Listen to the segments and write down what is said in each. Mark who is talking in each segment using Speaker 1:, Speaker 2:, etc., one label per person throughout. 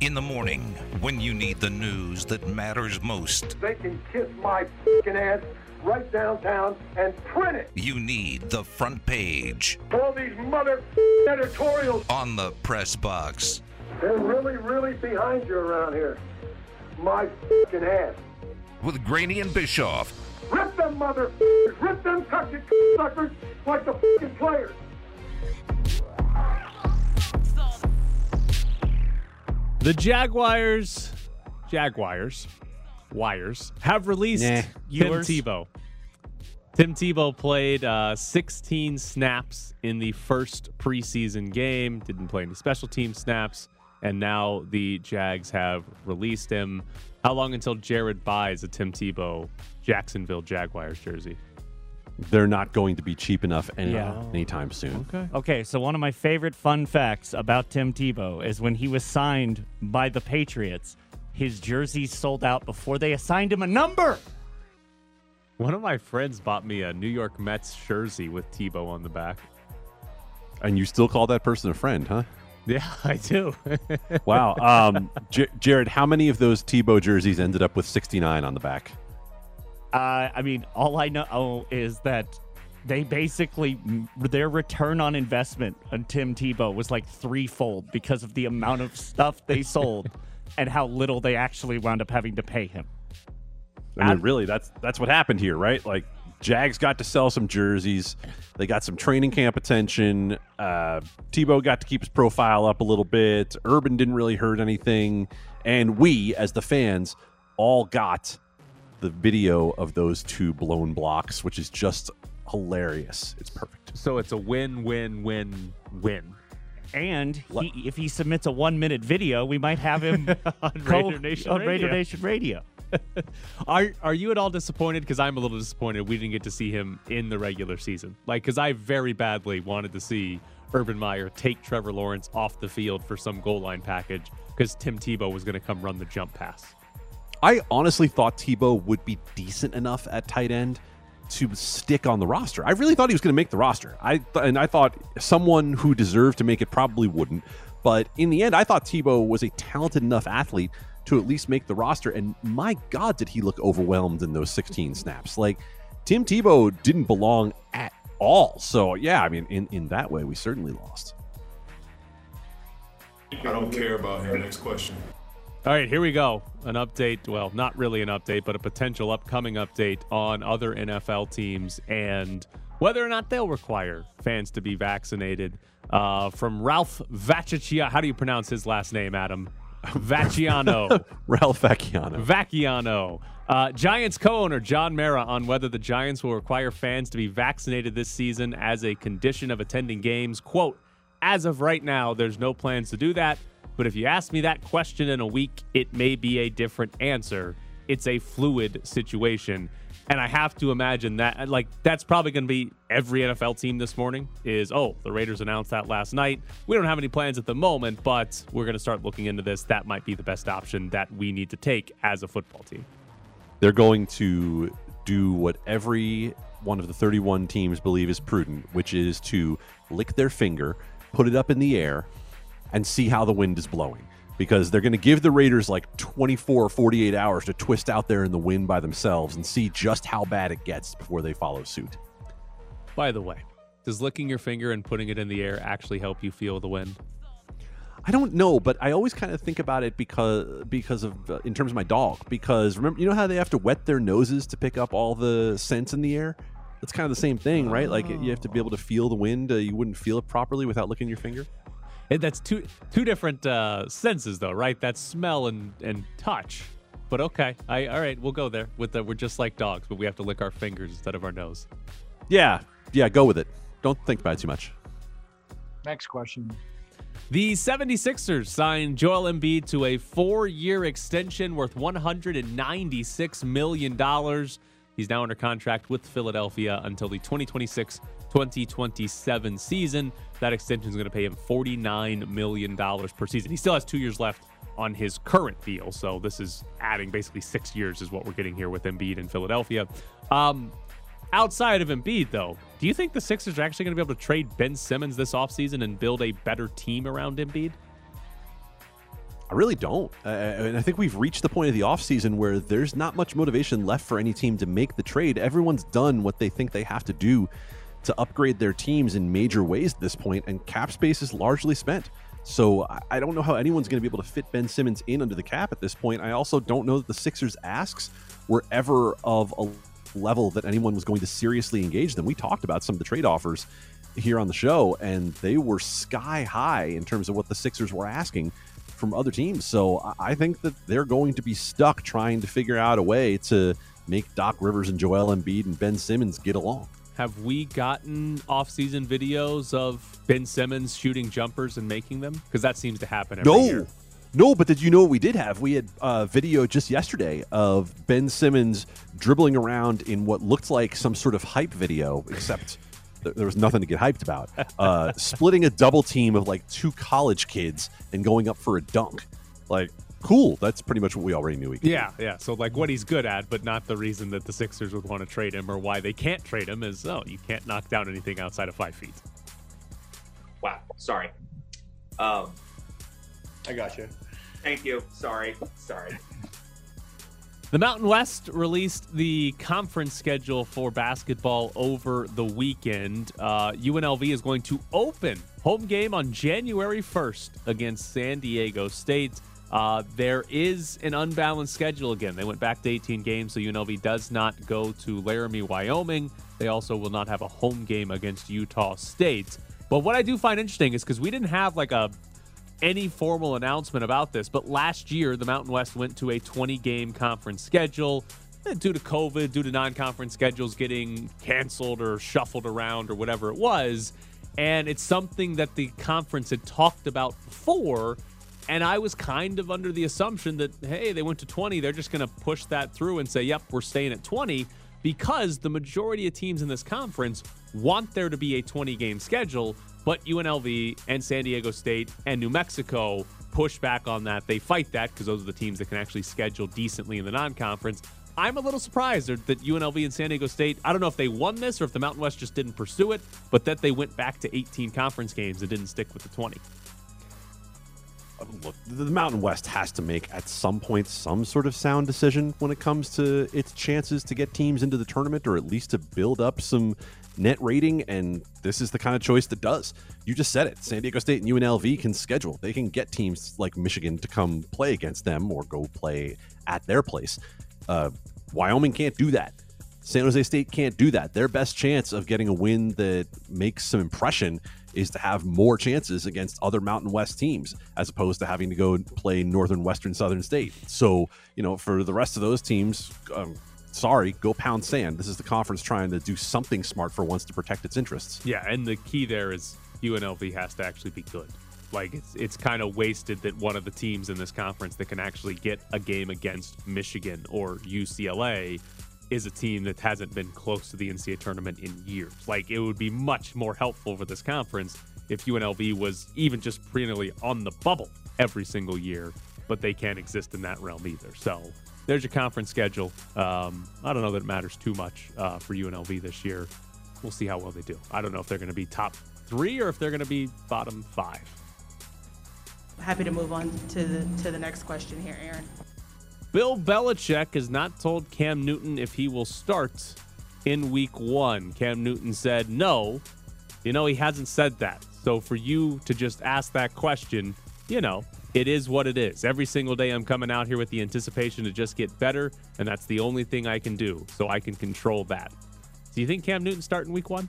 Speaker 1: In the morning, when you need the news that matters most,
Speaker 2: They can kiss my fucking ass right downtown and print it.
Speaker 1: you need the front page
Speaker 2: All these mother editorials.
Speaker 1: on the press box.
Speaker 2: They're really, really behind you around here. My fucking ass.
Speaker 1: With Graney and Bischoff,
Speaker 2: Rip them mother rip them cocky suckers like the fucking players.
Speaker 3: The Jaguars, Jaguars, Wires have released
Speaker 4: Nah.
Speaker 3: Tim Tebow. Tim Tebow played uh, 16 snaps in the first preseason game. Didn't play any special team snaps, and now the Jags have released him. How long until Jared buys a Tim Tebow Jacksonville Jaguars jersey?
Speaker 4: They're not going to be cheap enough any,
Speaker 5: Yeah.
Speaker 4: anytime soon.
Speaker 3: Okay.
Speaker 5: Okay, so one of my favorite fun facts about Tim Tebow is when he was signed by the Patriots, his jersey sold out before they assigned him a number.
Speaker 3: One of my friends bought me a New York Mets jersey with Tebow on the back.
Speaker 4: And you still call that person a friend, huh?
Speaker 3: Yeah, I do.
Speaker 4: Wow. Um, J- Jared, how many of those Tebow jerseys ended up with 69 on the back?
Speaker 5: Uh, I mean, all I know is that they basically their return on investment on Tim Tebow was like threefold because of the amount of stuff they sold and how little they actually wound up having to pay him.
Speaker 4: I mean, really, that's that's what happened here, right? Like, Jags got to sell some jerseys. They got some training camp attention. Uh, Tebow got to keep his profile up a little bit. Urban didn't really hurt anything, and we, as the fans, all got the video of those two blown blocks, which is just hilarious. It's perfect.
Speaker 3: so it's a win, win, win, win.
Speaker 5: And he, if he submits a one minute video, we might have him
Speaker 3: On
Speaker 5: co-
Speaker 3: Raider Nation
Speaker 5: on
Speaker 3: Radio.
Speaker 5: Raider Nation Radio.
Speaker 3: Are are you at all disappointed? Because I'm a little disappointed we didn't get to see him in the regular season. Like, because I very badly wanted to see Urban Meyer take Trevor Lawrence off the field for some goal line package because Tim Tebow was going to come run the jump pass.
Speaker 4: I honestly thought Tebow would be decent enough at tight end to stick on the roster. I really thought he was going to make the roster. I th- and I thought someone who deserved to make it probably wouldn't. But in the end, I thought Tebow was a talented enough athlete to at least make the roster. And my God, did he look overwhelmed in those 16 snaps? Like Tim Tebow didn't belong at all. So yeah, I mean, in in that way, we certainly lost.
Speaker 6: I don't care about him. Next question.
Speaker 3: All right, here we go. An update. Well, not really an update, but a potential upcoming update on other NFL teams and whether or not they'll require fans to be vaccinated. Uh, from Ralph Vacciano. How do you pronounce his last name, Adam? Vacciano.
Speaker 4: Ralph Vacchiano.
Speaker 3: Vacchiano. Uh, Giants co-owner John Mara on whether the Giants will require fans to be vaccinated this season as a condition of attending games. Quote, as of right now, there's no plans to do that. But if you ask me that question in a week, it may be a different answer. It's a fluid situation. And I have to imagine that, uh, like, that's probably going to be every NFL team this morning is, oh, the Raiders announced that last night. We don't have any plans at the moment, but we're going to start looking into this. That might be the best option that we need to take as a football team.
Speaker 4: they're going to do what every one of the 31 teams believe is prudent, which is to lick their finger, put it up in the air, and see how the wind is blowing. Because they're going to give the Raiders like 24 or 48 hours to twist out there in the wind by themselves and see just how bad it gets before they follow suit.
Speaker 3: By the way, does licking your finger and putting it in the air actually help you feel the wind?
Speaker 4: I don't know, but I always kind of think about it because because of uh, in terms of my dog. Because remember, you know how they have to wet their noses to pick up all the scents in the air. It's kind of the same thing, right? Like you have to be able to feel the wind. Uh, you wouldn't feel it properly without licking your finger.
Speaker 3: That's two two different uh, senses, though, right? That's smell and and touch. But okay, I all right, we'll go there. With the we're just like dogs, but we have to lick our fingers instead of our nose.
Speaker 4: Yeah, yeah, go with it. Don't think about it too much.
Speaker 7: Next question.
Speaker 3: The 76ers signed Joel Embiid to a four year extension worth $196 million. He's now under contract with Philadelphia until the 2026 2027 season. That extension is going to pay him $49 million per season. He still has two years left on his current deal. So this is adding basically six years, is what we're getting here with Embiid in Philadelphia. Um, outside of Embiid, though, do you think the Sixers are actually going to be able to trade Ben Simmons this offseason and build a better team around Embiid?
Speaker 4: I really don't. Uh, and I think we've reached the point of the offseason where there's not much motivation left for any team to make the trade. Everyone's done what they think they have to do to upgrade their teams in major ways at this point, and cap space is largely spent. So I- don't know how anyone's going to be able to fit Ben Simmons in under the cap at this point. I also don't know that the Sixers' asks were ever of a level that anyone was going to seriously engage them. We talked about some of the trade offers here on the show, and they were sky high in terms of what the Sixers were asking from other teams. So I think that they're going to be stuck trying to figure out a way to make Doc Rivers and Joel Embiid and Ben Simmons get along.
Speaker 3: Have we gotten off-season videos of Ben Simmons shooting jumpers and making them? Because that seems to happen every
Speaker 4: No.
Speaker 3: year.
Speaker 4: No, but did you know what we did have? We had a video just yesterday of Ben Simmons dribbling around in what looked like some sort of hype video, except th- there was nothing to get hyped about. Uh, splitting a double team of like two college kids and going up for a dunk. Like, cool. That's pretty much what we already knew he could do.
Speaker 3: Yeah, yeah. So like what he's good at, but not the reason that the Sixers would want to trade him or why they can't trade him is oh, you can't knock down anything outside of five feet.
Speaker 8: Wow. Sorry. Um,
Speaker 9: I got you.
Speaker 8: thank you. Sorry. Sorry.
Speaker 3: The Mountain West released the conference schedule for basketball over the weekend. Uh, UNLV is going to open home game on January 1st against San Diego State. Uh, there is an unbalanced schedule again. They went back to 18 games, so UNLV does not go to Laramie, Wyoming. They also will not have a home game against Utah State. But what I do find interesting is because we didn't have like a any formal announcement about this, but last year the Mountain West went to a 20 game conference schedule due to COVID, due to non conference schedules getting canceled or shuffled around or whatever it was. And it's something that the conference had talked about before. And I was kind of under the assumption that, hey, they went to 20. They're just going to push that through and say, yep, we're staying at 20 because the majority of teams in this conference want there to be a 20 game schedule, but UNLV and San Diego State and New Mexico push back on that. They fight that because those are the teams that can actually schedule decently in the non conference. I'm a little surprised that that UNLV and San Diego State, I don't know if they won this or if the Mountain West just didn't pursue it, but that they went back to 18 conference games and didn't stick with the 20.
Speaker 4: Look, the Mountain West has to make at some point some sort of sound decision when it comes to its chances to get teams into the tournament or at least to build up some net rating. And this is the kind of choice that does. You just said it. San Diego State and UNLV can schedule. They can get teams like Michigan to come play against them or go play at their place. Uh, Wyoming can't do that. San Jose State can't do that. Their best chance of getting a win that makes some impression is to have more chances against other Mountain West teams as opposed to having to go play Northern, Western, Southern State. So, you know, for the rest of those teams, um, sorry, go pound sand. This is the conference trying to do something smart for once to protect its interests.
Speaker 3: Yeah, and the key there is UNLV has to actually be good. Like it's it's kind of wasted that one of the teams in this conference that can actually get a game against Michigan or UCLA is a team that hasn't been close to the NCAA tournament in years. Like it would be much more helpful for this conference if UNLV was even just perennially on the bubble every single year, but they can't exist in that realm either. So there's your conference schedule. Um, I don't know that it matters too much uh, for UNLV this year. We'll see how well they do. I don't know if they're going to be top three or if they're going to be bottom five.
Speaker 10: Happy to move on to the to the next question here, Aaron.
Speaker 3: Bill Belichick has not told Cam Newton if he will start in week one. Cam Newton said no. You know, he hasn't said that. So for you to just ask that question, you know, it is what it is. Every single day I'm coming out here with the anticipation to just get better, and that's the only thing I can do. So I can control that. Do you think Cam Newton starting week one?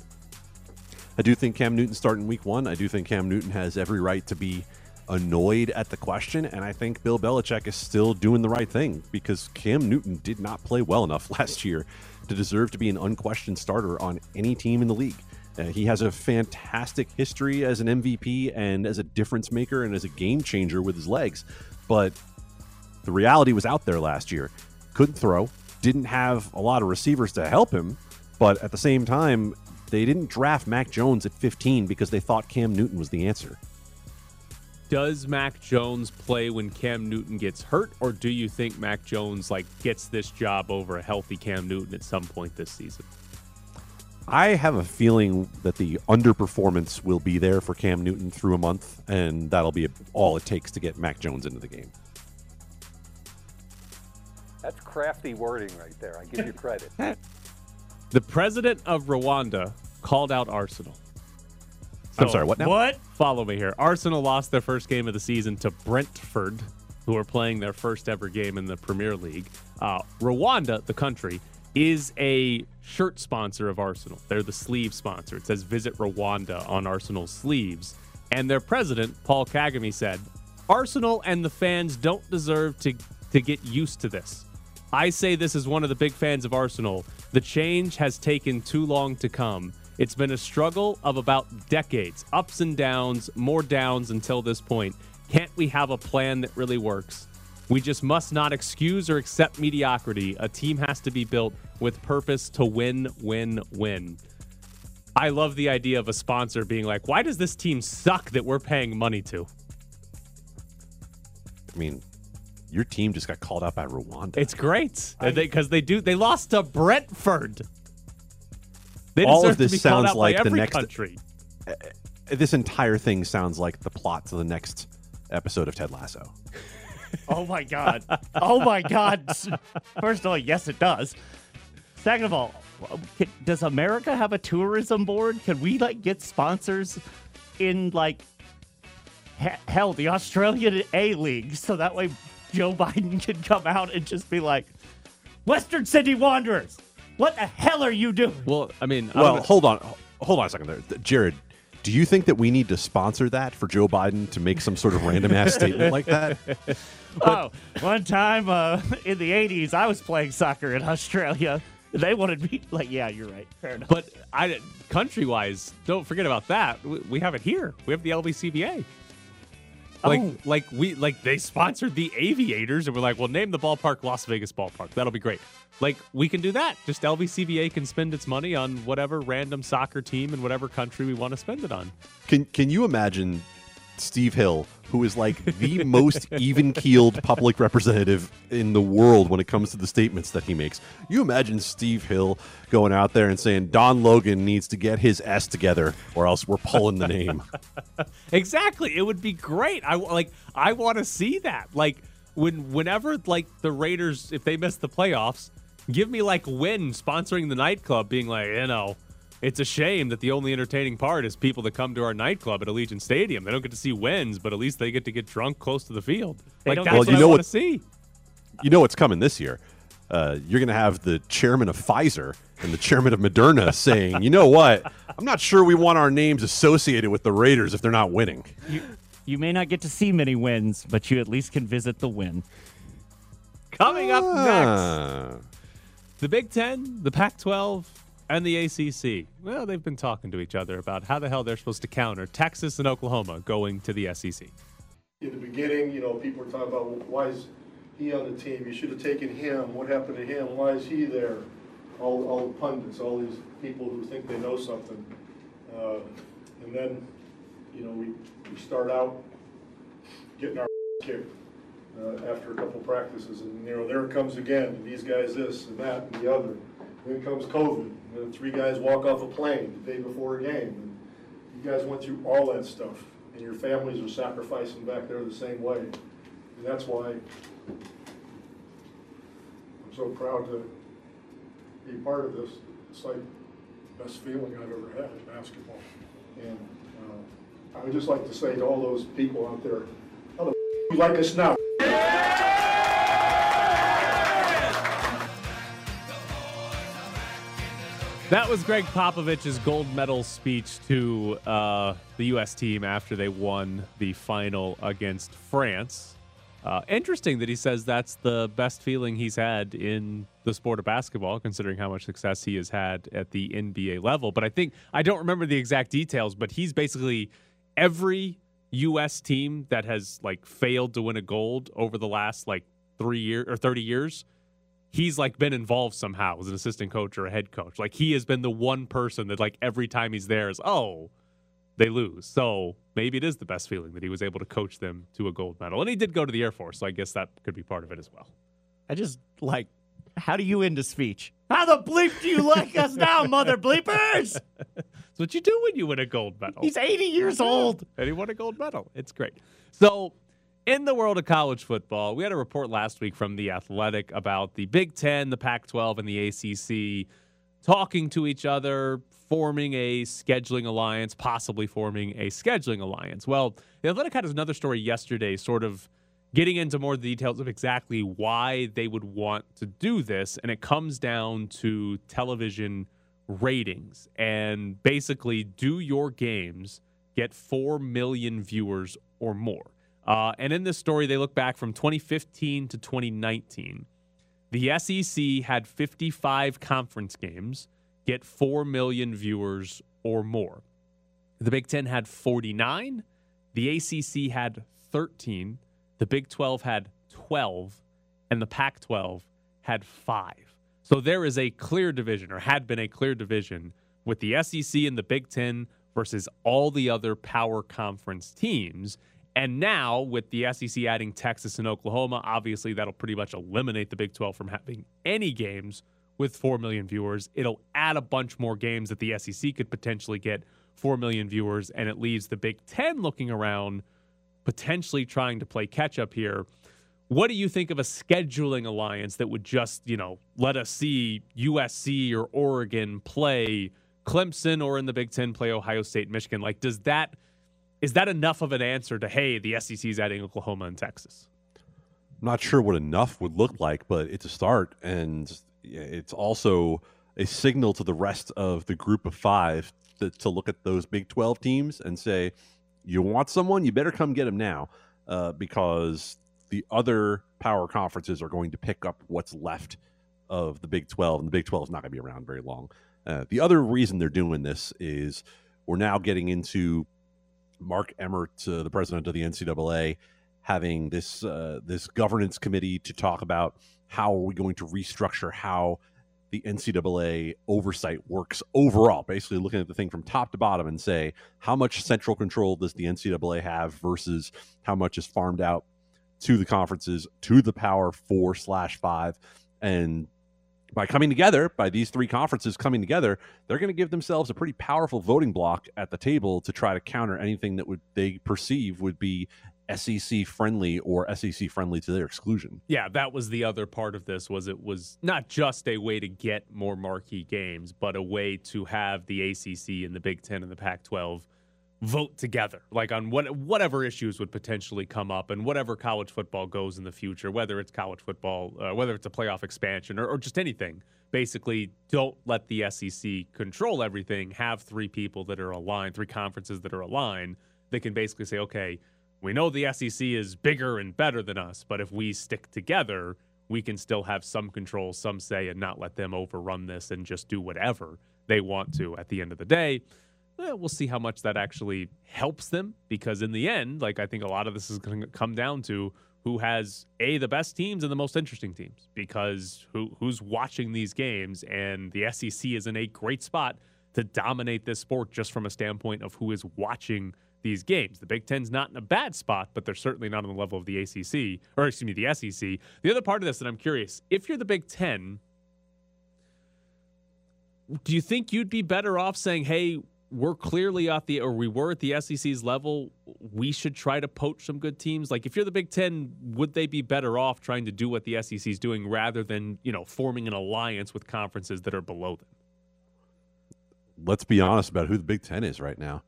Speaker 4: I do think Cam Newton starting week one. I do think Cam Newton has every right to be annoyed at the question, and I think Bill Belichick is still doing the right thing because Cam Newton did not play well enough last year to deserve to be an unquestioned starter on any team in the league. Uh, he has a fantastic history as an MVP and as a difference maker and as a game changer with his legs, but the reality was out there last year. Couldn't throw, didn't have a lot of receivers to help him, but at the same time, they didn't draft Mac Jones at 15 because they thought Cam Newton was the answer.
Speaker 3: Does Mac Jones play when Cam Newton gets hurt, or do you think Mac Jones like gets this job over a healthy Cam Newton at some point this season?
Speaker 4: I have a feeling that the underperformance will be there for Cam Newton through a month, and that'll be all it takes to get Mac Jones into the game.
Speaker 11: That's crafty wording right there. I give you credit.
Speaker 3: The president of Rwanda called out Arsenal.
Speaker 4: I'm sorry, what now?
Speaker 5: What?
Speaker 3: Follow me here. Arsenal lost their first game of the season to Brentford, who are playing their first ever game in the Premier League. Uh, Rwanda, the country, is a shirt sponsor of Arsenal. They're the sleeve sponsor. It says Visit Rwanda on Arsenal's sleeves. And their president, Paul Kagame, said, Arsenal and the fans don't deserve to, to get used to this. I say this as one of the big fans of Arsenal. The change has taken too long to come. It's been a struggle of about decades, ups and downs, more downs until this point. Can't we have a plan that really works? We just must not excuse or accept mediocrity. A team has to be built with purpose to win, win, win. I love the idea of a sponsor being like, why does this team suck that we're paying money to?
Speaker 4: I mean, your team just got called out by Rwanda.
Speaker 3: It's great because they, do. They lost to Brentford. They
Speaker 4: All of this
Speaker 3: to be
Speaker 4: sounds
Speaker 3: out
Speaker 4: like the next-
Speaker 3: country.
Speaker 4: Uh, this entire thing sounds like the plot to the next episode of Ted Lasso.
Speaker 5: Oh my god. Oh my god. First of all, yes, it does. Second of all, does America have a tourism board? Can we like get sponsors in like he- hell the Australian A League so that way Joe Biden can come out and just be like, Western Sydney Wanderers, what the hell are you doing?
Speaker 3: Well, I mean,
Speaker 4: Well, hold on, hold on a second there, Jared. Do you think that we need to sponsor that for Joe Biden to make some sort of random ass statement like that?
Speaker 5: oh, one time uh, in the 80s, I was playing soccer in Australia. They wanted me, like, yeah, you're right. Fair enough.
Speaker 3: But I, country wise, don't forget about that. We, we have it here. We have the LVCVA. Like,
Speaker 5: Oh.
Speaker 3: like we like they sponsored the Aviators, and we're like, well, name the ballpark Las Vegas ballpark. That'll be great. Like, we can do that. Just LVCVA can spend its money on whatever random soccer team in whatever country we want to spend it on.
Speaker 4: Can Can you imagine Steve Hill, who is like the most even keeled public representative in the world when it comes to the statements that he makes? You imagine Steve Hill going out there and saying Don Logan needs to get his S together, or else we're pulling the name.
Speaker 3: Exactly. It would be great. I like I want to see that. Like when whenever like the Raiders if they miss the playoffs, give me like Wynn sponsoring the nightclub being like, you know, it's a shame that the only entertaining part is people that come to our nightclub at Allegiant Stadium. They don't get to see wins, but at least they get to get drunk close to the field.
Speaker 5: They
Speaker 3: Like that's
Speaker 5: get
Speaker 3: what
Speaker 4: to- Well, you
Speaker 3: I
Speaker 4: know
Speaker 3: want
Speaker 4: what-
Speaker 3: to see.
Speaker 4: You know what's coming this year. Uh, you're going to have the chairman of Pfizer and the chairman of Moderna saying, you know what? I'm not sure we want our names associated with the Raiders if they're not winning.
Speaker 5: you, you may not get to see many wins, but you at least can visit the Wynn.
Speaker 3: Coming up next.
Speaker 4: Ah.
Speaker 3: The Big Ten, the Pac 12, and the ACC. Well, they've been talking to each other about how the hell they're supposed to counter Texas and Oklahoma going to the SEC.
Speaker 2: In the beginning, you know, people were talking about, well, why is he on the team? You should have taken him. What happened to him? Why is he there? All, all the pundits, all these people who think they know something. Uh, and then, you know, we, we start out getting our kicked uh, after a couple practices. And, you know, there comes again. And these guys this and that and the other. Then comes COVID. And then three guys walk off a plane the day before a game. And you guys went through all that stuff. And your families are sacrificing back there the same way. And that's why I'm so proud to be part of this. It's like the best feeling I've ever had in basketball. And uh, I would just like to say to all those people out there, how the you like us now?
Speaker 3: That was Gregg Popovich's gold medal speech to uh, the U.S. team after they won the final against France. Uh, interesting that he says that's the best feeling he's had in the sport of basketball, considering how much success he has had at the NBA level. But I think I don't remember the exact details, but he's basically every U.S. team that has like failed to win a gold over the last like three years or thirty years he's like been involved somehow as an assistant coach or a head coach. Like he has been the one person that like every time he's there is oh they lose. So maybe it is the best feeling that he was able to coach them to a gold medal. And he did go to the Air Force, so I guess that could be part of it as well.
Speaker 5: I just like, how do you end a speech? How the bleep do you like us now, mother bleepers?
Speaker 3: That's what you do when you win a gold medal.
Speaker 5: He's 80 years old.
Speaker 3: and he won a gold medal. It's great. So, in the world of college football, we had a report last week from The Athletic about the Big Ten, the Pac 12, and the ACC talking to each other, forming a scheduling alliance, possibly forming a scheduling alliance. Well, The Athletic had another story yesterday, sort of getting into more details of exactly why they would want to do this. And it comes down to television ratings. And basically, do your games get 4 million viewers or more? Uh, and in this story, they look back from 2015 to 2019. The SEC had 55 conference games get 4 million viewers or more. The Big Ten had 49. The ACC had 13. The Big 12 had 12. And the Pac 12 had five. So there is a clear division, or had been a clear division, with the SEC and the Big Ten versus all the other power conference teams. And now, with the SEC adding Texas and Oklahoma, obviously that'll pretty much eliminate the Big 12 from having any games with 4 million viewers. It'll add a bunch more games that the SEC could potentially get 4 million viewers, and it leaves the Big 10 looking around, potentially trying to play catch up here. What do you think of a scheduling alliance that would just, you know, let us see USC or Oregon play Clemson or in the Big Ten play Ohio State, Michigan? Like, does that is that enough of an answer to hey, the SEC is adding Oklahoma and Texas?
Speaker 4: I'm not sure what enough would look like, but it's a start, and it's also a signal to the rest of the group of five to, to look at those Big 12 teams and say, you want someone, you better come get them now, uh, because the other power conferences are going to pick up what's left of the Big 12, and the Big 12 is not going to be around very long. Uh, the other reason they're doing this is we're now getting into Mark Emmert, the president of the NCAA, having this uh, this governance committee to talk about how are we going to restructure how the NCAA oversight works overall. Basically, looking at the thing from top to bottom and say how much central control does the NCAA have versus how much is farmed out to the conferences, to the Power Four slash Five, and by coming together, by these three conferences coming together, they're going to give themselves a pretty powerful voting block at the table to try to counter anything that would they perceive would be SEC friendly or SEC friendly to their exclusion.
Speaker 3: Yeah, that was the other part of this was it was not just a way to get more marquee games, but a way to have the ACC and the Big 10 and the Pac-12 vote together like on what whatever issues would potentially come up and whatever college football goes in the future whether it's college football uh, whether it's a playoff expansion or, or just anything. Basically don't let the sec control everything. Have three people that are aligned three conferences that are aligned they can basically say okay we know the sec is bigger and better than us but if we stick together we can still have some control some say and not let them overrun this and just do whatever they want to at the end of the day eh, we'll see how much that actually helps them because in the end, like I think a lot of this is going to come down to who has a the best teams and the most interesting teams because who who's watching these games and the SEC is in a great spot to dominate this sport just from a standpoint of who is watching these games. The Big Ten's not in a bad spot, but they're certainly not on the level of the ACC or excuse me, the SEC. The other part of this that I'm curious, if you're the Big Ten, do you think you'd be better off saying, "Hey, we're clearly at the or we were at the SEC's level. We should try to poach some good teams. Like if you're the Big Ten, would they be better off trying to do what the SEC is doing rather than you know forming an alliance with conferences that are below them?
Speaker 4: Let's be honest about who the Big Ten is right now.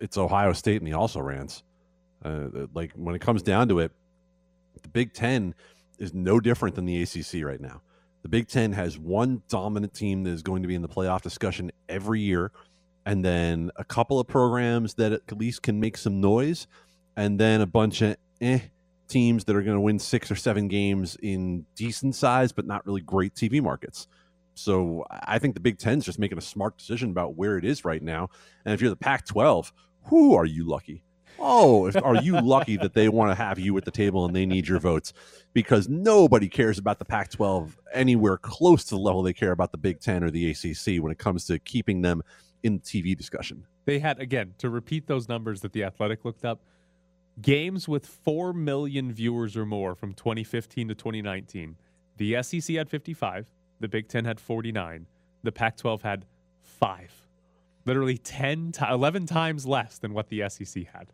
Speaker 4: It's Ohio State and the also rans. Uh, like when it comes down to it, the Big Ten is no different than the ACC right now. The Big Ten has one dominant team that is going to be in the playoff discussion every year and then a couple of programs that at least can make some noise, and then a bunch of eh teams that are going to win six or seven games in decent size but not really great TV markets. So I think the Big Ten's just making a smart decision about where it is right now. And if you're the Pac-12, who are you lucky? Oh, are you lucky that they want to have you at the table and they need your votes? Because nobody cares about the Pac 12 anywhere close to the level they care about the Big Ten or the ACC when it comes to keeping them in TV discussion.
Speaker 3: They had again to repeat those numbers that the Athletic looked up. Games with 4 million viewers or more from 2015 to 2019. The SEC had 55, The Big Ten had 49. The Pac 12 had five. Literally 10 to 11 times less than what the SEC had.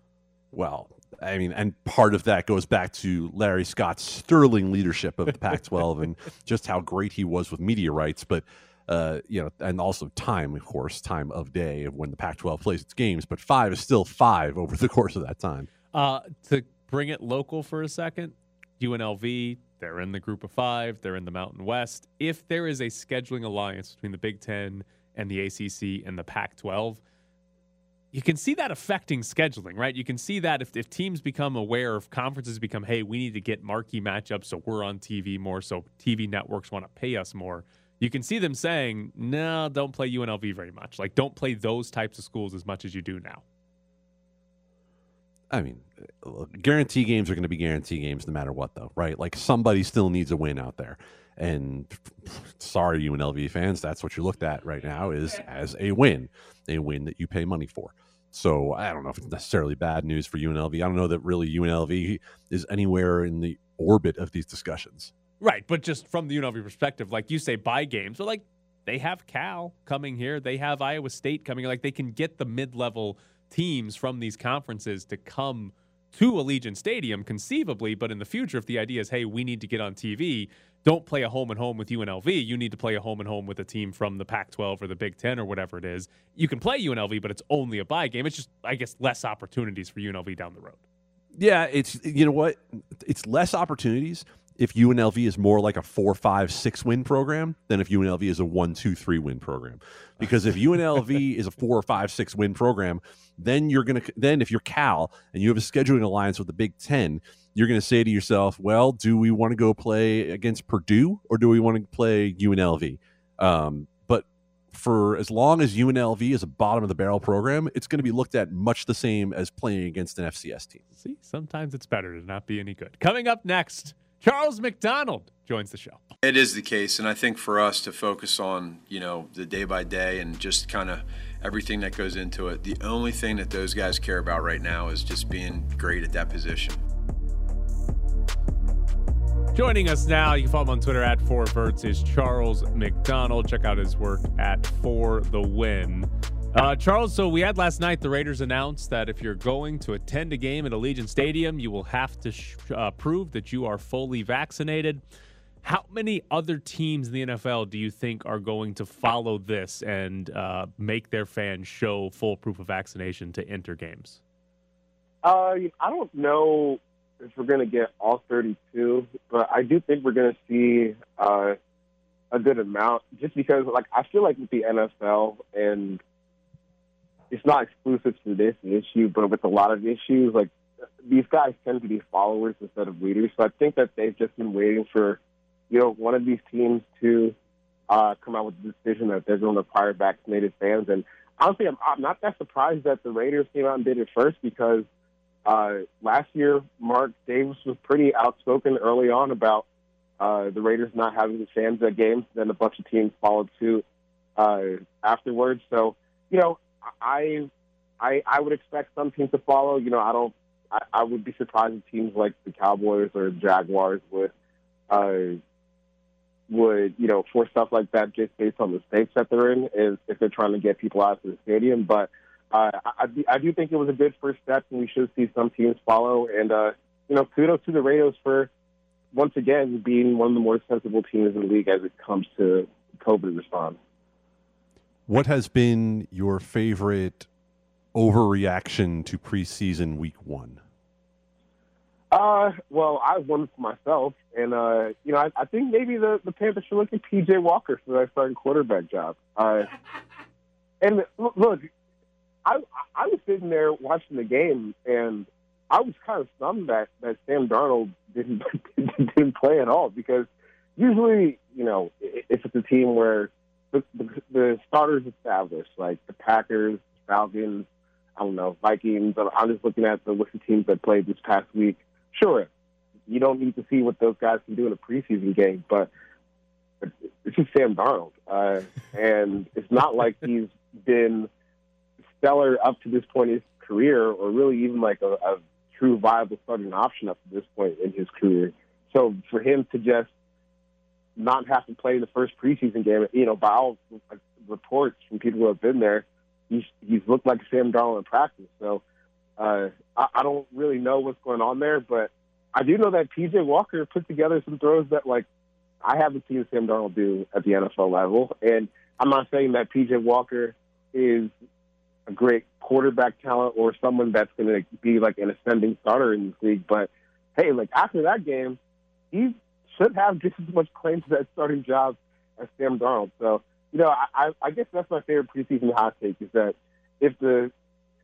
Speaker 4: Well, I mean, and part of that goes back to Larry Scott's sterling leadership of the Pac 12 and just how great he was with media rights. But, uh, you know, and also time, of course, time of day of when the Pac 12 plays its games. But five is still five over the course of that time.
Speaker 3: Uh, to bring it local for a second, UNLV, they're in the group of five, they're in the Mountain West. If there is a scheduling alliance between the Big Ten and the ACC and the Pac 12, you can see that affecting scheduling, right? You can see that if, if teams become aware, if conferences become, hey, we need to get marquee matchups so we're on TV more, so TV networks want to pay us more. You can see them saying, no, don't play UNLV very much. Like, don't play those types of schools as much as you do now.
Speaker 4: I mean, guarantee games are going to be guarantee games no matter what, though, right? Like somebody still needs a win out there. And sorry, UNLV fans, that's what you're looked at right now is as a win, a win that you pay money for. So I don't know if it's necessarily bad news for UNLV. I don't know that really UNLV is anywhere in the orbit of these discussions.
Speaker 3: Right, but just from the UNLV perspective, like you say, buy games. So like they have Cal coming here, they have Iowa State coming. Like they can get the mid-level teams from these conferences to come to Allegiant Stadium conceivably, but in the future, if the idea is, hey, we need to get on TV, don't play a home and home with UNLV. You need to play a home and home with a team from the Pac 12 or the Big Ten or whatever it is. You can play UNLV, but it's only a buy game. It's just, I guess, less opportunities for UNLV down the road.
Speaker 4: Yeah, it's, you know what? It's less opportunities if UNLV is more like a four, five, six win program than if UNLV is a one, two, three win program. Because if UNLV is a four or five, six win program, then you're gonna then if you're Cal and you have a scheduling alliance with the Big Ten, you're gonna say to yourself, well, do we want to go play against Purdue or do we want to play UNLV? Um, but for as long as UNLV is a bottom of the barrel program, it's going to be looked at much the same as playing against an FCS team.
Speaker 3: See, sometimes it's better to not be any good. Coming up next. Charles McDonald joins the show.
Speaker 12: It is the case, and I think for us to focus on, you know, the day by day and just kind of everything that goes into it, the only thing that those guys care about right now is just being great at that position.
Speaker 3: Joining us now, you can follow him on Twitter at 4Verts, is Charles McDonald. Check out his work at For the Win. Uh, Charles, so we had last night the Raiders announced that if you're going to attend a game at Allegiant Stadium, you will have to sh- uh, prove that you are fully vaccinated. How many other teams in the NFL do you think are going to follow this and uh, make their fans show full proof of vaccination to enter games?
Speaker 13: Uh, I don't know if we're going to get all 32, but I do think we're going to see uh, a good amount just because, like, I feel like with the NFL and it's not exclusive to this issue, but with a lot of issues, like these guys tend to be followers instead of leaders. So I think that they've just been waiting for, you know, one of these teams to uh, come out with the decision that they're going to require vaccinated fans. And honestly, I'm, I'm not that surprised that the Raiders came out and did it first because uh, last year Mark Davis was pretty outspoken early on about uh, the Raiders not having the fans at games. Then a bunch of teams followed suit uh, afterwards. So you know, I, I, I would expect some teams to follow. You know, I don't. I, I would be surprised if teams like the Cowboys or Jaguars would, uh, would you know, for stuff like that just based on the states that they're in, is if they're trying to get people out to the stadium. But uh, I, I do think it was a good first step, and we should see some teams follow. And uh, you know, kudos to the Raiders for once again being one of the more sensible teams in the league as it comes to COVID response.
Speaker 4: What has been your favorite overreaction to preseason week one?
Speaker 13: Uh, well, I have one for myself, and uh, you know, I, I think maybe the the Panthers should look at PJ Walker for that starting quarterback job. Uh, and look, I I was sitting there watching the game, and I was kind of stunned that that Sam Darnold didn't didn't play at all because usually, you know, if it's a team where the, the, the starters established, like the Packers, Falcons, I don't know, Vikings. I'm just looking at the list of teams that played this past week. Sure, you don't need to see what those guys can do in a preseason game, but it's just Sam Darnold, uh, and it's not like he's been stellar up to this point in his career, or really even like a, a true viable starting option up to this point in his career. So for him to just not have to play the first preseason game. You know, by all reports from people who have been there, he's he's looked like Sam Darnold in practice. So uh, I, I don't really know what's going on there, but I do know that PJ Walker put together some throws that like I haven't seen Sam Darnold do at the NFL level. And I'm not saying that PJ Walker is a great quarterback talent or someone that's going to be like an ascending starter in this league, but hey, like after that game, he should have just as much claim to that starting job as Sam Darnold. So, you know, I, I guess that's my favorite preseason hot take is that if the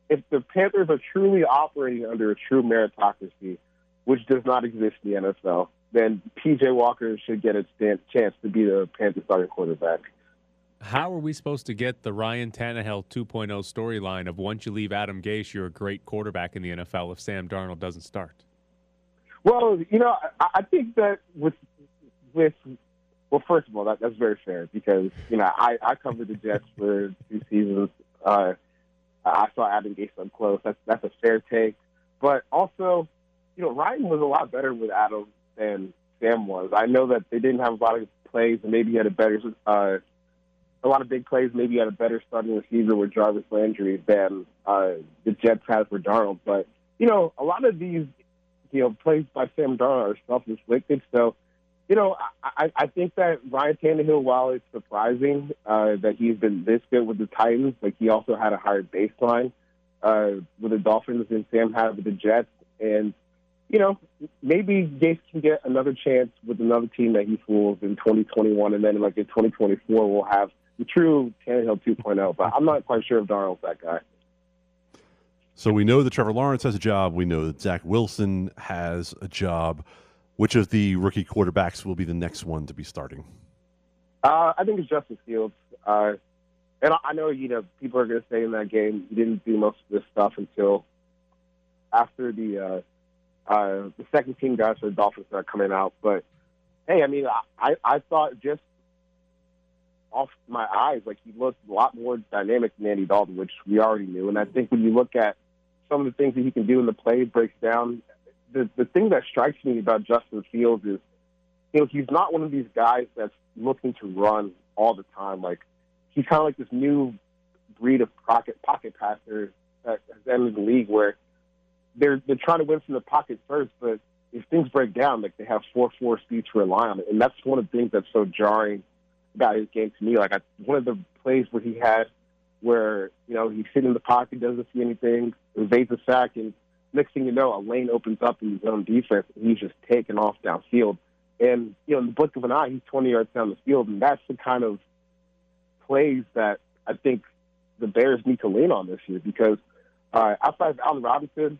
Speaker 13: if the Panthers are truly operating under a true meritocracy, which does not exist in the NFL, then PJ Walker should get a chance to be the Panthers starting quarterback.
Speaker 3: How are we supposed to get the Ryan Tannehill 2.0 storyline of once you leave Adam Gase, you're a great quarterback in the NFL if Sam Darnold doesn't start?
Speaker 13: Well, you know, I, I think that with with well, first of all, that, that's very fair because you know I, I covered the Jets for two seasons. Uh, I saw Adam Gase up close. That's that's a fair take, but also, you know, Ryan was a lot better with Adam than Sam was. I know that they didn't have a lot of plays, and maybe he had a better, uh, a lot of big plays. Maybe he had a better starting receiver with Jarvis Landry than uh, the Jets had for Darnold. But you know, a lot of these you know, plays by Sam Darnold are self-inflicted. So, you know, I, I think that Ryan Tannehill, while it's surprising uh, that he's been this good with the Titans, like he also had a higher baseline uh, with the Dolphins than Sam had with the Jets. And, you know, maybe Gase can get another chance with another team that he fools in 2021. And then, like, in 2024, we'll have the true Tannehill 2.0. But I'm not quite sure if Darnold's that guy.
Speaker 4: So we know that Trevor Lawrence has a job. We know that Zach Wilson has a job. Which of the rookie quarterbacks will be the next one to be starting?
Speaker 13: Uh, I think it's Justin Fields. Uh, and I know, you know, people are going to say in that game he didn't do most of this stuff until after the uh, uh, the second team guys for the Dolphins are coming out. But hey, I mean, I I thought just off my eyes, like he looked a lot more dynamic than Andy Dalton, which we already knew. And I think when you look at some of the things that he can do in the play breaks down. The the thing that strikes me about Justin Fields is, you know, he's not one of these guys that's looking to run all the time. Like he's kind of like this new breed of pocket pocket passer that has entered the league where they're they're trying to win from the pocket first, but if things break down, like they have four four speed to rely on and that's one of the things that's so jarring about his game to me. Like I, one of the plays where he had where you know he's sitting in the pocket, doesn't see anything, evades a sack, and next thing you know, a lane opens up in his own defense, and he's just taking off downfield. And you know, in the blink of an eye, he's 20 yards down the field, and that's the kind of plays that I think the Bears need to lean on this year because uh, outside of Allen Robinson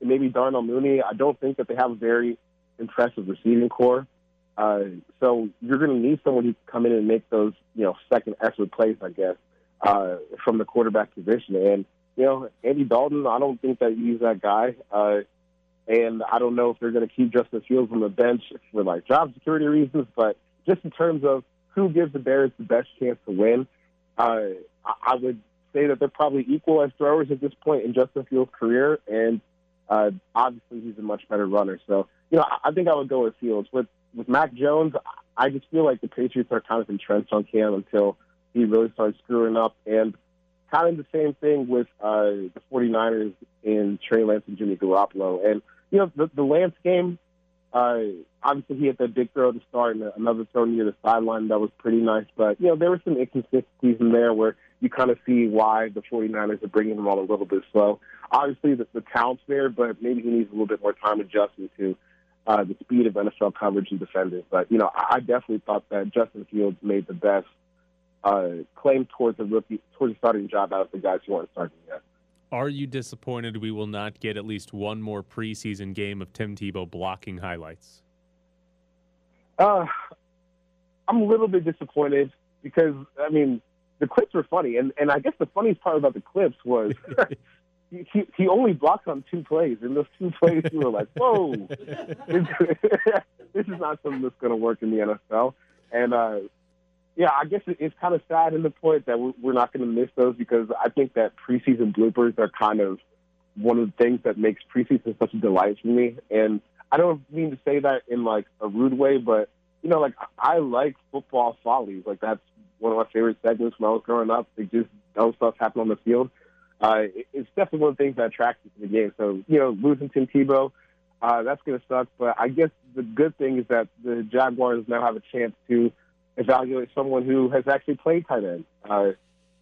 Speaker 13: and maybe Darnell Mooney, I don't think that they have a very impressive receiving corps. Uh, so you're going to need someone who can come in and make those, you know, second effort plays, I guess uh, from the quarterback position. And, you know, Andy Dalton, I don't think that he's that guy. Uh, and I don't know if they're going to keep Justin Fields on the bench for like job security reasons, but just in terms of who gives the Bears the best chance to win, uh, I would say that they're probably equal as throwers at this point in Justin Fields' career. And uh, obviously, he's a much better runner. So, you know, I think I would go with Fields. With with Mac Jones, I just feel like the Patriots are kind of entrenched on Cam until he really started screwing up. And kind of the same thing with uh, the 49ers in Trey Lance and Jimmy Garoppolo. And, you know, the, the Lance game, uh, obviously he had that big throw to start and another throw near the sideline that was pretty nice. But, you know, there were some inconsistencies in there where you kind of see why the 49ers are bringing him on a little bit slow. Obviously, the, the talent's there, but maybe he needs a little bit more time adjusting to uh, the speed of NFL coverage and defenders. But, you know, I, I definitely thought that Justin Fields made the best uh, claim towards a rookie towards a starting job out of the guys who aren't starting yet.
Speaker 3: Are you disappointed we will not get at least one more preseason game of Tim Tebow blocking highlights?
Speaker 13: Uh, I'm a little bit disappointed because I mean the clips were funny, and and I guess the funniest part about the clips was. he, he only blocked on two plays, and those two plays you were like, "Whoa, this, this is not something that's going to work in the NFL." And uh, yeah, I guess it's kind of sad in the point that we're not going to miss those because I think that preseason bloopers are kind of one of the things that makes preseason such a delight for me. And I don't mean to say that in like a rude way, but you know, like I like football follies. Like that's one of my favorite segments when I was growing up. They just dumb stuff happen on the field. Uh, it's definitely one of the things that attracts me to the game. So, you know, losing Tim Tebow, uh, that's going to suck. But I guess the good thing is that the Jaguars now have a chance to evaluate someone who has actually played tight end uh,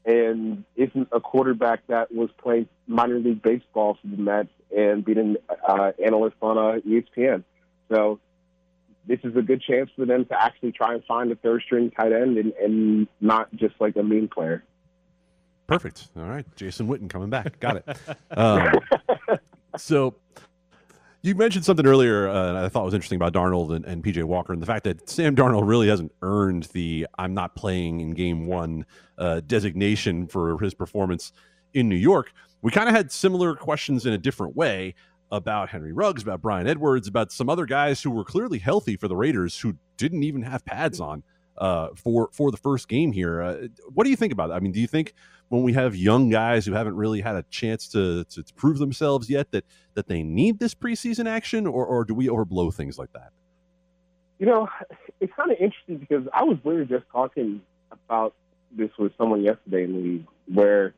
Speaker 13: and isn't a quarterback that was playing minor league baseball for the Mets and being an uh, analyst on uh, ESPN. So this is a good chance for them to actually try and find a third string tight end and, and not just like a mean player.
Speaker 4: Perfect. All right, Jason Witten coming back. Got it. Um, so you mentioned something earlier uh, I thought was interesting about Darnold and, and PJ Walker, and the fact that Sam Darnold really hasn't earned the "I'm not playing in Game One" uh, designation for his performance in New York. We kind of had similar questions in a different way about Henry Ruggs, about Bryan Edwards, about some other guys who were clearly healthy for the Raiders who didn't even have pads on uh, for for the first game here. Uh, what do you think about that? I mean, do you think when we have young guys who haven't really had a chance to, to, to prove themselves yet that that they need this preseason action, or, or do we overblow things like that?
Speaker 13: You know, it's kind of interesting because I was literally just talking about this with someone yesterday in the league, where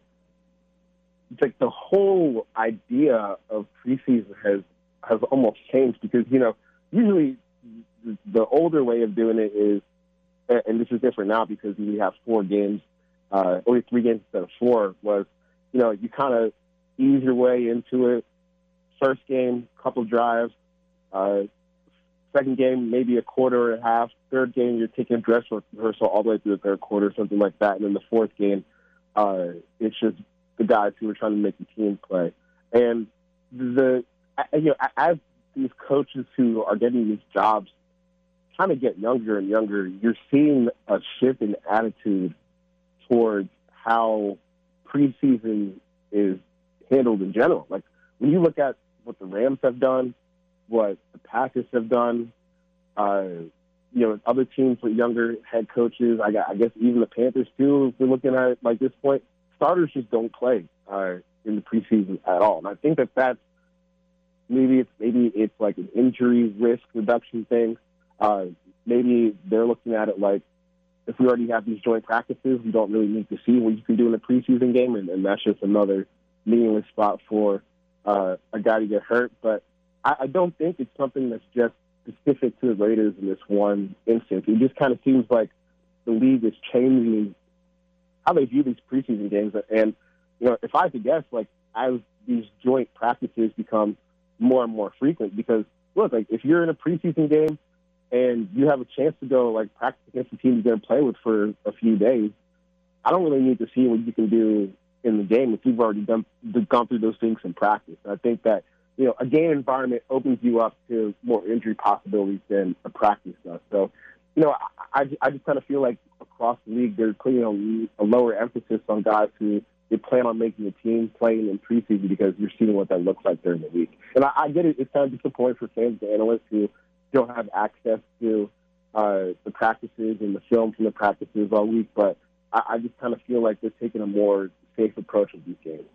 Speaker 13: it's like the whole idea of preseason has has almost changed because you know usually the- the older way of doing it is, and this is different now because we have four games, uh, only three games instead of four. Was you know you kind of ease your way into it. First game, couple drives. Uh, second game, maybe a quarter or a half. Third game, you're taking a dress rehearsal all the way through the third quarter, something like that. And then the fourth game, uh, it's just the guys who are trying to make the team play. And the you know as these coaches who are getting these jobs kind of get younger and younger, you're seeing a shift in attitude towards how preseason is handled in general. Like when you look at what the Rams have done, what the Packers have done, uh, you know, other teams with younger head coaches. I, I guess even the Panthers too. If we're looking at it like this point, starters just don't play uh, in the preseason at all. And I think that that's maybe it's maybe it's like an injury risk reduction thing. Uh, maybe they're looking at it like if we already have these joint practices, we don't really need to see what you can do in a preseason game, and, and that's just another meaningless spot for uh, a guy to get hurt. But I, I don't think it's something that's just specific to the Raiders in this one instance. It just kind of seems like the league is changing how they view these preseason games. And you know, if I had to guess, like as these joint practices become more and more frequent, because look, like if you're in a preseason game and you have a chance to go like practice against the team you're going to play with for a few days, I don't really need to see what you can do in the game if you've already done gone through those things in practice. I think that you know a game environment opens you up to more injury possibilities than a practice does. So, you know, I, I, I just kind of feel like across the league they're putting a, a lower emphasis on guys who they plan on making the team playing in preseason because you're seeing what that looks like during the week. And I, I get it; it's kind of disappointing for fans and analysts who don't have access to uh, the practices and the film from the practices all week. But I, I just kind of feel like they're taking a more safe approach with these games.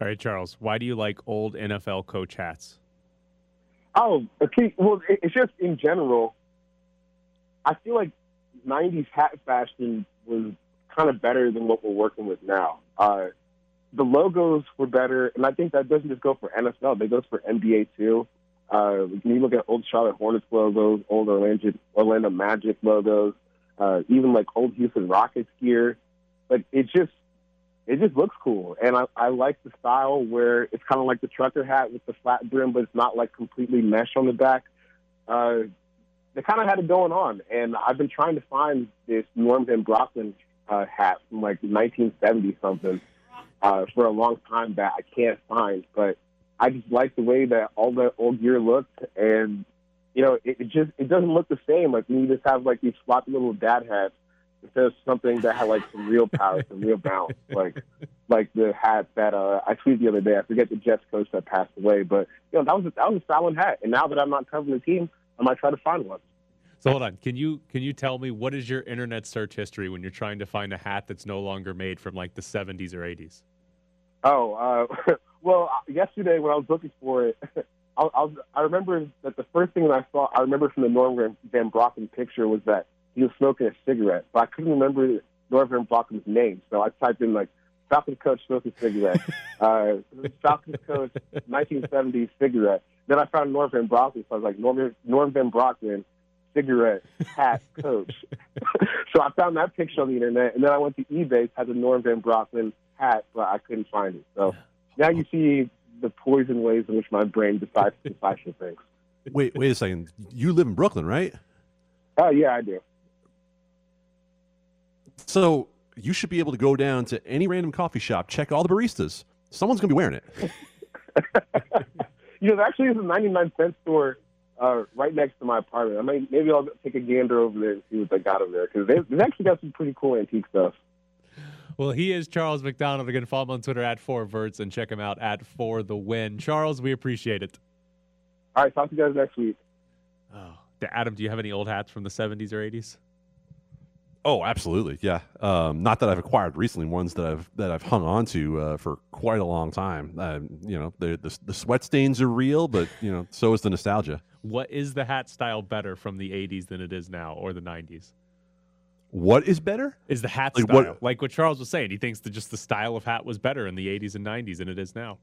Speaker 3: All right, Charles, why do you like old NFL coach hats?
Speaker 13: Oh, okay. Well, it- it's just in general. I feel like '90s hat fashion was kind of better than what we're working with now. Uh, the logos were better, and I think that doesn't just go for NFL; they goes for NBA too. Uh, when you look at old Charlotte Hornets logos, old Orlando, Orlando Magic logos, uh, even like old Houston Rockets gear, like it just it just looks cool, and I, I like the style where it's kind of like the trucker hat with the flat brim, but it's not like completely mesh on the back. Uh, they kind of had it going on, and I've been trying to find this Norm Van Brocklin uh, hat from like 1970 something uh, for a long time that I can't find, but I just like the way that all the old gear looked, and you know, it, it just it doesn't look the same. Like when you just have like these floppy little dad hats instead of something that had like some real power, some real bounce, like like the hat that uh, I tweeted the other day. I forget the Jets coach that passed away, but you know that was a, that was a solid hat. And now that I'm not covering the team, I might try to find one.
Speaker 3: So hold on, can you can you tell me what is your internet search history when you're trying to find a hat that's no longer made from like the 70s or 80s?
Speaker 13: Oh, uh, well, yesterday when I was looking for it, I, I, was, I remember that the first thing that I saw, I remember from the Norm Van- Brocklin picture was that he was smoking a cigarette, but I couldn't remember Norm Van Brocklin's name, so I typed in like Falcons coach smoking cigarette, uh, Falcons coach 1970s cigarette. Then I found Norm Van Brocklin, so I was like Norm, Norm Van Brocklin cigarette hat coach. so I found that picture on the internet, and then I went to eBay, had the Norm Van Brocklin hat, but I couldn't find it. So now you see the poison ways in which my brain decides to decipher things.
Speaker 4: Wait, wait a second. You live in Brooklyn, right?
Speaker 13: Oh yeah, I do.
Speaker 4: So you should be able to go down to any random coffee shop, check all the baristas. Someone's gonna be wearing it.
Speaker 13: You know, there actually is a 99 cent store uh, right next to my apartment. I might maybe I'll take a gander over there and see what they got over there because they've, they've actually got some pretty cool antique stuff.
Speaker 3: Well, he is Charles McDonald. Again, follow him on Twitter at four verts and check him out at for the win. Charles, we appreciate it.
Speaker 13: All right, talk to you guys next week.
Speaker 3: Oh, Adam, do you have any old hats from the 70s or 80s?
Speaker 4: Oh, absolutely, yeah. Um, not that I've acquired recently, ones that I've that I've hung on to uh, for quite a long time. Um, you know, the, the the sweat stains are real, but you know, so is the nostalgia.
Speaker 3: What is the hat style better from the 80s than it is now or the 90s?
Speaker 4: What is better?
Speaker 3: Is the hat
Speaker 4: Like
Speaker 3: style.
Speaker 4: what-
Speaker 3: Like what Charles was saying. He thinks that just the style of hat was better in the 80s and 90s than it is now.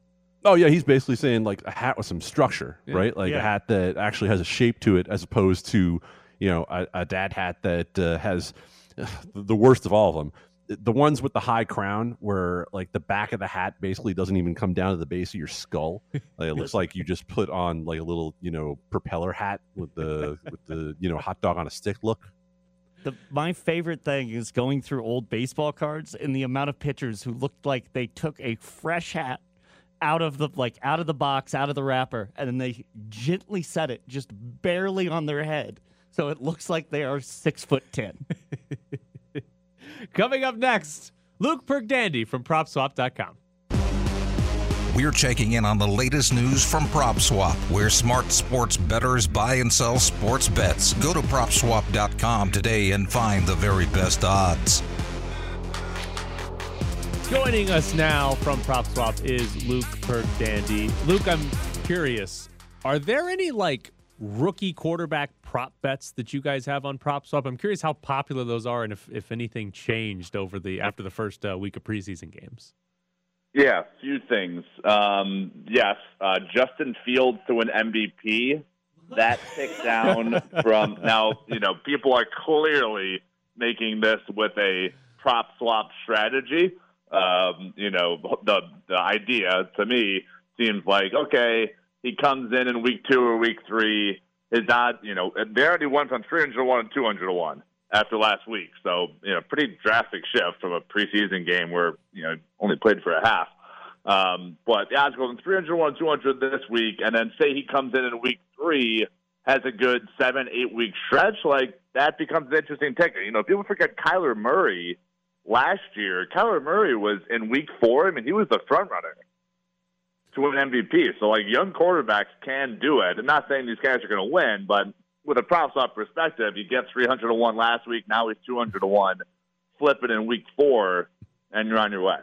Speaker 4: Oh yeah, he's basically saying like a hat with some structure,
Speaker 3: Yeah.
Speaker 4: right? Like
Speaker 3: Yeah.
Speaker 4: a hat that actually has a shape to it, as opposed to you know a, a dad hat that uh, has the worst of all of them. The ones with the high crown, where like the back of the hat basically doesn't even come down to the base of your skull. Like, it looks like you just put on like a little you know propeller hat with the with the you know hot dog on a stick look.
Speaker 5: The, my favorite thing is going through old baseball cards and the amount of pitchers who looked like they took a fresh hat out of the like out of the box, out of the wrapper, and then they gently set it just barely on their head, so it looks like they are six foot ten.
Speaker 3: Coming up next, Luke Pergdandy from PropSwap.com.
Speaker 1: We're checking in on the latest news from PropSwap, where smart sports bettors buy and sell sports bets. Go to PropSwap.com today and find the very best odds.
Speaker 3: Joining us now from PropSwap is Luke Pergdandy. Luke, I'm curious, are there any like rookie quarterback prop bets that you guys have on PropSwap? I'm curious how popular those are and if, if anything changed over the after the first uh, week of preseason games.
Speaker 14: Yeah, a few things. Um, yes, uh, Justin Fields to an MVP. That ticked down from now. You know, people are clearly making this with a prop swap strategy. Um, you know, the the idea to me seems like okay, he comes in in week two or week three. His odds, you know, they already went from three hundred to one and two hundred to one after last week. So, you know, pretty drastic shift from a preseason game where, you know, only played for a half. Um, but the odds go from 301 200 this week, and then say he comes in in week three, has a good seven, eight week stretch, like that becomes an interesting ticket. You know, people forget Kyler Murray last year. Kyler Murray was in week four. I mean, he was the front runner to win MVP. So, like, young quarterbacks can do it. I'm not saying these guys are going to win, but with a props up perspective, you get 300 to 1 last week. Now he's 200 to 1. Flip it in week four, and you're on your way.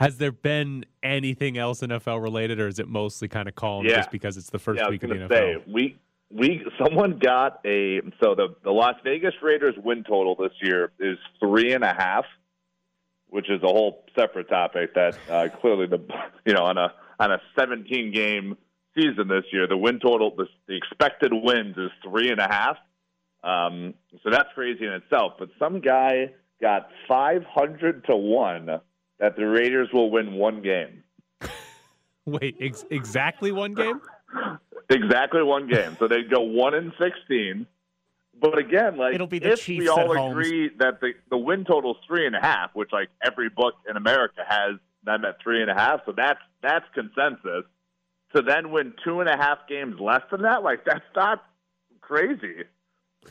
Speaker 3: Has there been anything else NFL related, or is it mostly kind of calm
Speaker 14: Yeah.
Speaker 3: just because it's the first
Speaker 14: yeah,
Speaker 3: week of the NFL?
Speaker 14: Say, we we someone got a so the the Las Vegas Raiders win total this year is three and a half, which is a whole separate topic that uh, clearly the you know on a on a 17 game season this year the win total the, the expected wins is three and a half. Um, so that's crazy in itself. But some guy got 500 to one that the Raiders will win one game.
Speaker 3: Wait, ex- exactly one game?
Speaker 14: Exactly one game. So they'd go one in sixteen. But again, like
Speaker 5: It'll be the
Speaker 14: if
Speaker 5: Chiefs
Speaker 14: we all agree that the the win total is three and a half, which like every book in America has them at three and a half, so that's that's consensus. To then win two and a half games less than that, like that's not crazy.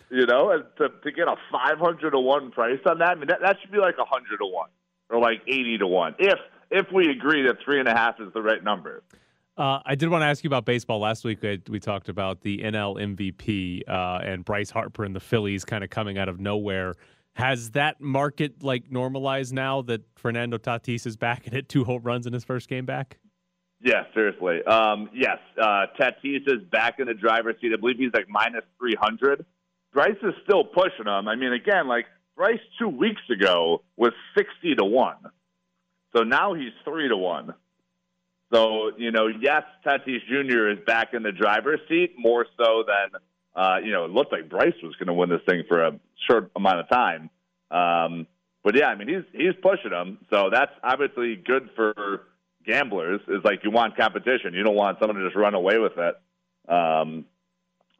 Speaker 14: You know, and to to get a five hundred to one price on that, I mean that, that should be like a hundred to one or like eighty to one. If if we agree that three and a half is the right number.
Speaker 3: Uh, I did want to ask you about baseball. Last week we, we talked about the NL MVP uh, and Bryce Harper and the Phillies kind of coming out of nowhere. Has that market like normalized now that Fernando Tatis is back and hit two home runs in his first game back?
Speaker 14: Yeah, seriously. Um, yes, uh, Tatis is back in the driver's seat. I believe he's like minus 300. Bryce is still pushing him. I mean, again, like Bryce two weeks ago was 60 to 1. So now he's 3 to 1. So, you know, yes, Tatis Jr. is back in the driver's seat more so than, uh, you know, it looked like Bryce was going to win this thing for a short amount of time. Um, but yeah, I mean, he's he's pushing him. So that's obviously good for gamblers. Is like you want competition. You don't want someone to just run away with it. Um,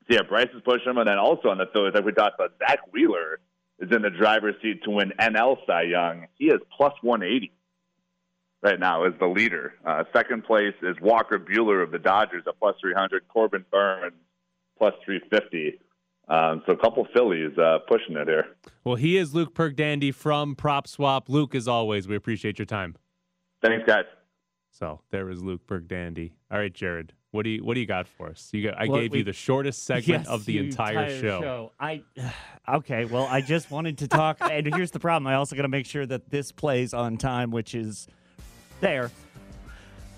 Speaker 14: so yeah, Bryce is pushing him, and then also on the Phillies, like we talked about, Zack Wheeler is in the driver's seat to win NL Cy Young. He is plus 180 right now as the leader. Uh, second place is Walker Buehler of the Dodgers at plus 300. Corbin Burnes plus 350. Um, so a couple Phillies uh, pushing it here.
Speaker 3: Well, he is Luke Pergdandy from PropSwap. Luke, as always, we appreciate your time.
Speaker 14: Thanks, guys.
Speaker 3: So there is Luke Bergdandy. All right, Jared, what do you what do you got for us? You got I
Speaker 5: Well,
Speaker 3: gave
Speaker 5: we-
Speaker 3: you the shortest segment
Speaker 5: Yes,
Speaker 3: of the
Speaker 5: you
Speaker 3: entire, show.
Speaker 5: I okay. Well, I just wanted to talk, and here's the problem. I also got to make sure that this plays on time, which is there.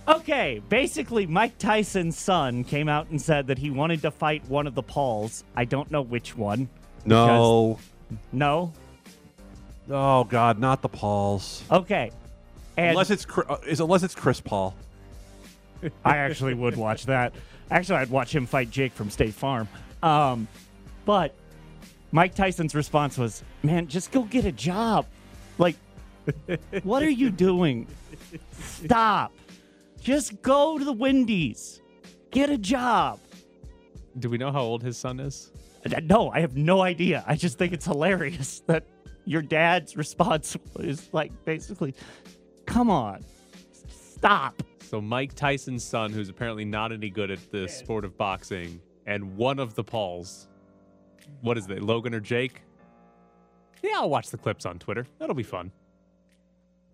Speaker 5: Okay, basically, Mike Tyson's son came out and said that he wanted to fight one of the Pauls. I don't know which one.
Speaker 4: No.
Speaker 5: No.
Speaker 4: Oh God, not the Pauls.
Speaker 5: Okay. And
Speaker 4: unless it's uh, is unless it's Chris Paul.
Speaker 5: I actually would watch that. Actually, I'd watch him fight Jake from State Farm. Um, but Mike Tyson's response was, "Man, just go get a job. Like, what are you doing? Stop. Just go to the Wendy's. Get a job."
Speaker 3: Do we know how old his son is?
Speaker 5: No, I have no idea. I just think it's hilarious that your dad's response is like basically, "Come on, stop."
Speaker 3: So Mike Tyson's son, who's apparently not any good at the sport of boxing, and one of the Pauls. What is it, Logan or Jake? Yeah, I'll watch the clips on Twitter. That'll be fun.